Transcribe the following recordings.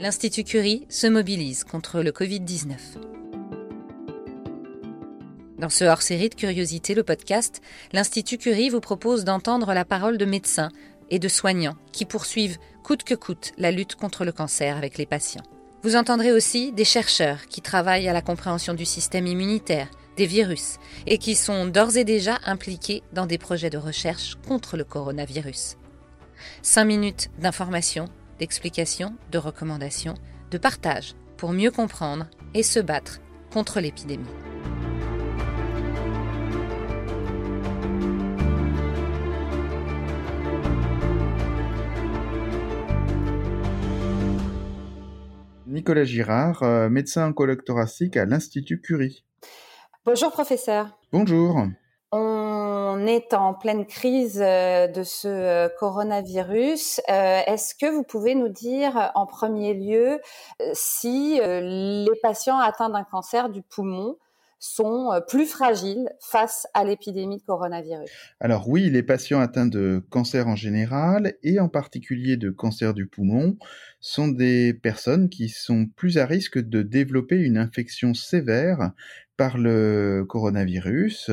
l'Institut Curie se mobilise contre le Covid-19. Dans ce hors-série de Curiosité, le podcast, l'Institut Curie vous propose d'entendre la parole de médecins et de soignants qui poursuivent coûte que coûte la lutte contre le cancer avec les patients. Vous entendrez aussi des chercheurs qui travaillent à la compréhension du système immunitaire, des virus, et qui sont d'ores et déjà impliqués dans des projets de recherche contre le coronavirus. Cinq minutes d'information, d'explication, de recommandations, de partage pour mieux comprendre et se battre contre l'épidémie. Nicolas Girard, euh, médecin oncologue thoracique à l'Institut Curie. Bonjour professeur. Bonjour. On est en pleine crise euh, de ce euh, coronavirus. Est-ce que vous pouvez nous dire en premier lieu si les patients atteints d'un cancer du poumon sont euh, plus fragiles face à l'épidémie de coronavirus Alors oui, les patients atteints de cancer en général et en particulier de cancer du poumon sont des personnes qui sont plus à risque de développer une infection sévère par le coronavirus.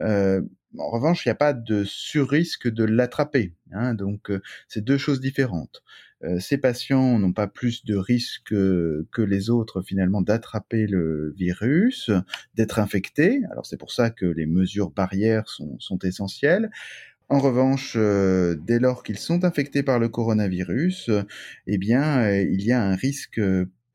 Euh, en revanche, il n'y a pas de surrisque de l'attraper. Hein, donc, euh, c'est deux choses différentes. Euh, ces patients n'ont pas plus de risque que les autres finalement d'attraper le virus, d'être infectés. Alors c'est pour ça que les mesures barrières sont, sont essentielles. En revanche, euh, dès lors qu'ils sont infectés par le coronavirus, eh bien, il y a un risque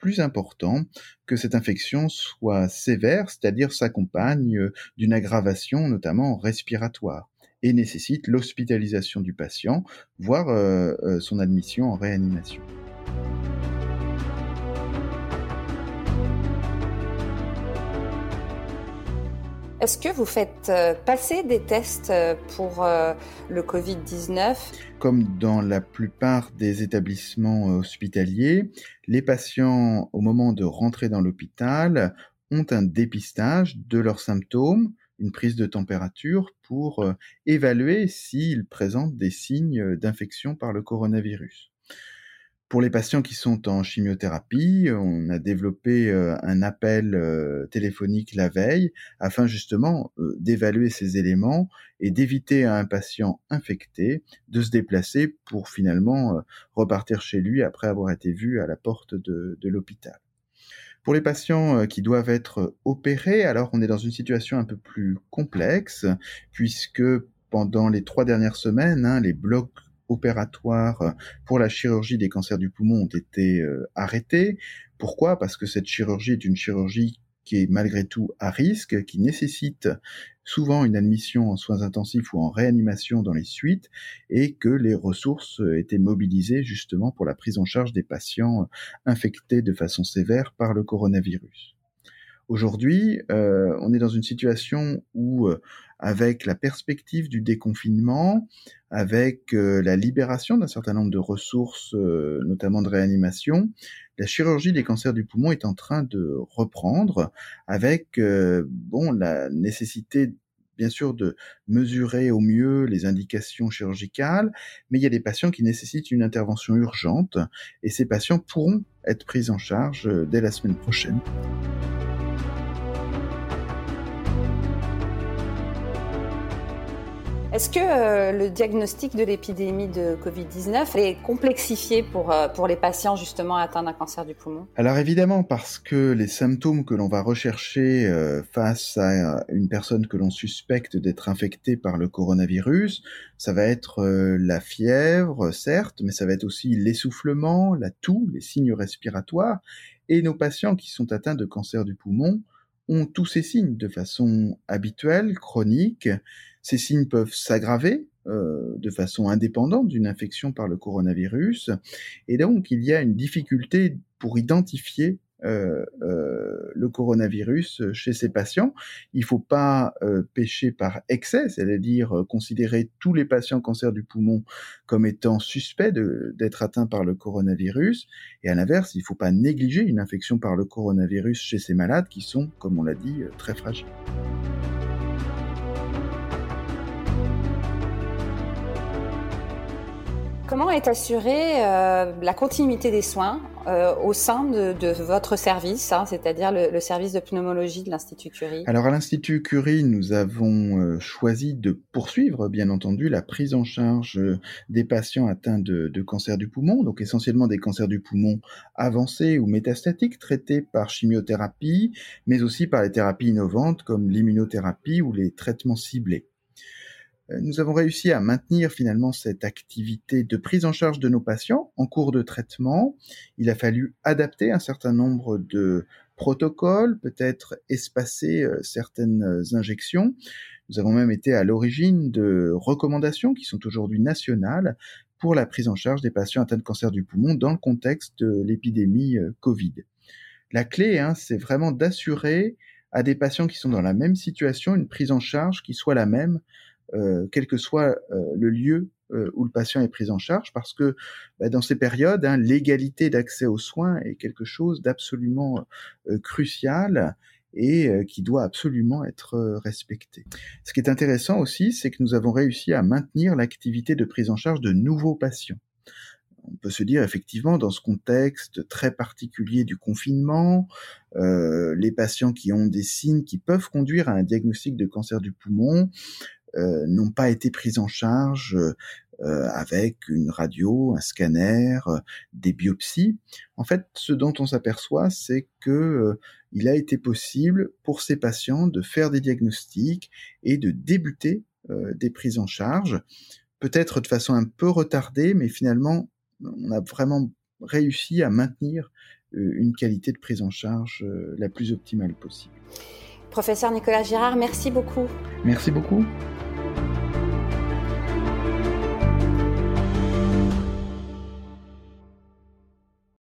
plus important que cette infection soit sévère, c'est-à-dire s'accompagne d'une aggravation notamment respiratoire et nécessite l'hospitalisation du patient, voire euh, euh, son admission en réanimation. Est-ce que vous faites euh, passer des tests pour le Covid-19 Comme dans la plupart des établissements hospitaliers, les patients, au moment de rentrer dans l'hôpital, ont un dépistage de leurs symptômes, une prise de température pour euh, évaluer s'ils présentent des signes d'infection par le coronavirus. Pour les patients qui sont en chimiothérapie, on a développé euh, un appel euh, téléphonique la veille afin justement d'évaluer ces éléments et d'éviter à un patient infecté de se déplacer pour finalement repartir chez lui après avoir été vu à la porte de, l'hôpital. Pour les patients euh, qui doivent être opérés, alors on est dans une situation un peu plus complexe, puisque pendant les trois dernières semaines, hein, les blocs opératoires pour la chirurgie des cancers du poumon ont été euh, arrêtés. Pourquoi? Parce que cette chirurgie est une chirurgie qui est malgré tout à risque, qui nécessite souvent une admission en soins intensifs ou en réanimation dans les suites, et que les ressources étaient mobilisées justement pour la prise en charge des patients infectés de façon sévère par le coronavirus. Aujourd'hui, euh, on est dans une situation où, euh, avec la perspective du déconfinement, avec euh, la libération d'un certain nombre de ressources, notamment de réanimation, la chirurgie des cancers du poumon est en train de reprendre, avec bon la nécessité bien sûr de mesurer au mieux les indications chirurgicales, mais il y a des patients qui nécessitent une intervention urgente et ces patients pourront être pris en charge dès la semaine prochaine. Est-ce que euh, le diagnostic de l'épidémie de Covid-19 est complexifié pour, euh, pour les patients justement atteints d'un cancer du poumon? Alors évidemment, parce que les symptômes que l'on va rechercher euh, face à une personne que l'on suspecte d'être infectée par le coronavirus, ça va être la fièvre, certes, mais ça va être aussi l'essoufflement, la toux, les signes respiratoires. Et nos patients qui sont atteints de cancer du poumon ont tous ces signes de façon habituelle, chronique. Ces signes peuvent s'aggraver euh, de façon indépendante d'une infection par le coronavirus. Et donc, il y a une difficulté pour identifier euh, euh, le coronavirus chez ces patients. Il ne faut pas euh, pécher par excès, c'est-à-dire considérer tous les patients cancer du poumon comme étant suspects d'être atteints par le coronavirus. Et à l'inverse, il ne faut pas négliger une infection par le coronavirus chez ces malades qui sont, comme on l'a dit, très fragiles. Comment est assurée euh, la continuité des soins euh, au sein de, votre service, hein, c'est-à-dire le, service de pneumologie de l'Institut Curie? Alors à l'Institut Curie, nous avons euh, choisi de poursuivre, bien entendu, la prise en charge des patients atteints de, de cancer du poumon, donc essentiellement des cancers du poumon avancés ou métastatiques traités par chimiothérapie, mais aussi par les thérapies innovantes comme l'immunothérapie ou les traitements ciblés. Euh, nous avons réussi à maintenir finalement cette activité de prise en charge de nos patients en cours de traitement. Il a fallu adapter un certain nombre de protocoles, peut-être espacer euh, certaines injections. Nous avons même été à l'origine de recommandations qui sont aujourd'hui nationales pour la prise en charge des patients atteints de cancer du poumon dans le contexte de l'épidémie euh, Covid. La clé, hein, c'est vraiment d'assurer à des patients qui sont dans la même situation une prise en charge qui soit la même quel que soit euh, le lieu euh, où le patient est pris en charge, parce que bah, dans ces périodes, hein, l'égalité d'accès aux soins est quelque chose d'absolument crucial et qui doit absolument être respecté. Ce qui est intéressant aussi, c'est que nous avons réussi à maintenir l'activité de prise en charge de nouveaux patients. On peut se dire effectivement dans ce contexte très particulier du confinement, euh, les patients qui ont des signes qui peuvent conduire à un diagnostic de cancer du poumon euh, n'ont pas été prises en charge euh, avec une radio, un scanner, euh, des biopsies. En fait, ce dont on s'aperçoit, c'est que il a été possible pour ces patients de faire des diagnostics et de débuter des prises en charge, peut-être de façon un peu retardée, mais finalement, on a vraiment réussi à maintenir une qualité de prise en charge la plus optimale possible. Professeur Nicolas Girard, merci beaucoup. Merci beaucoup.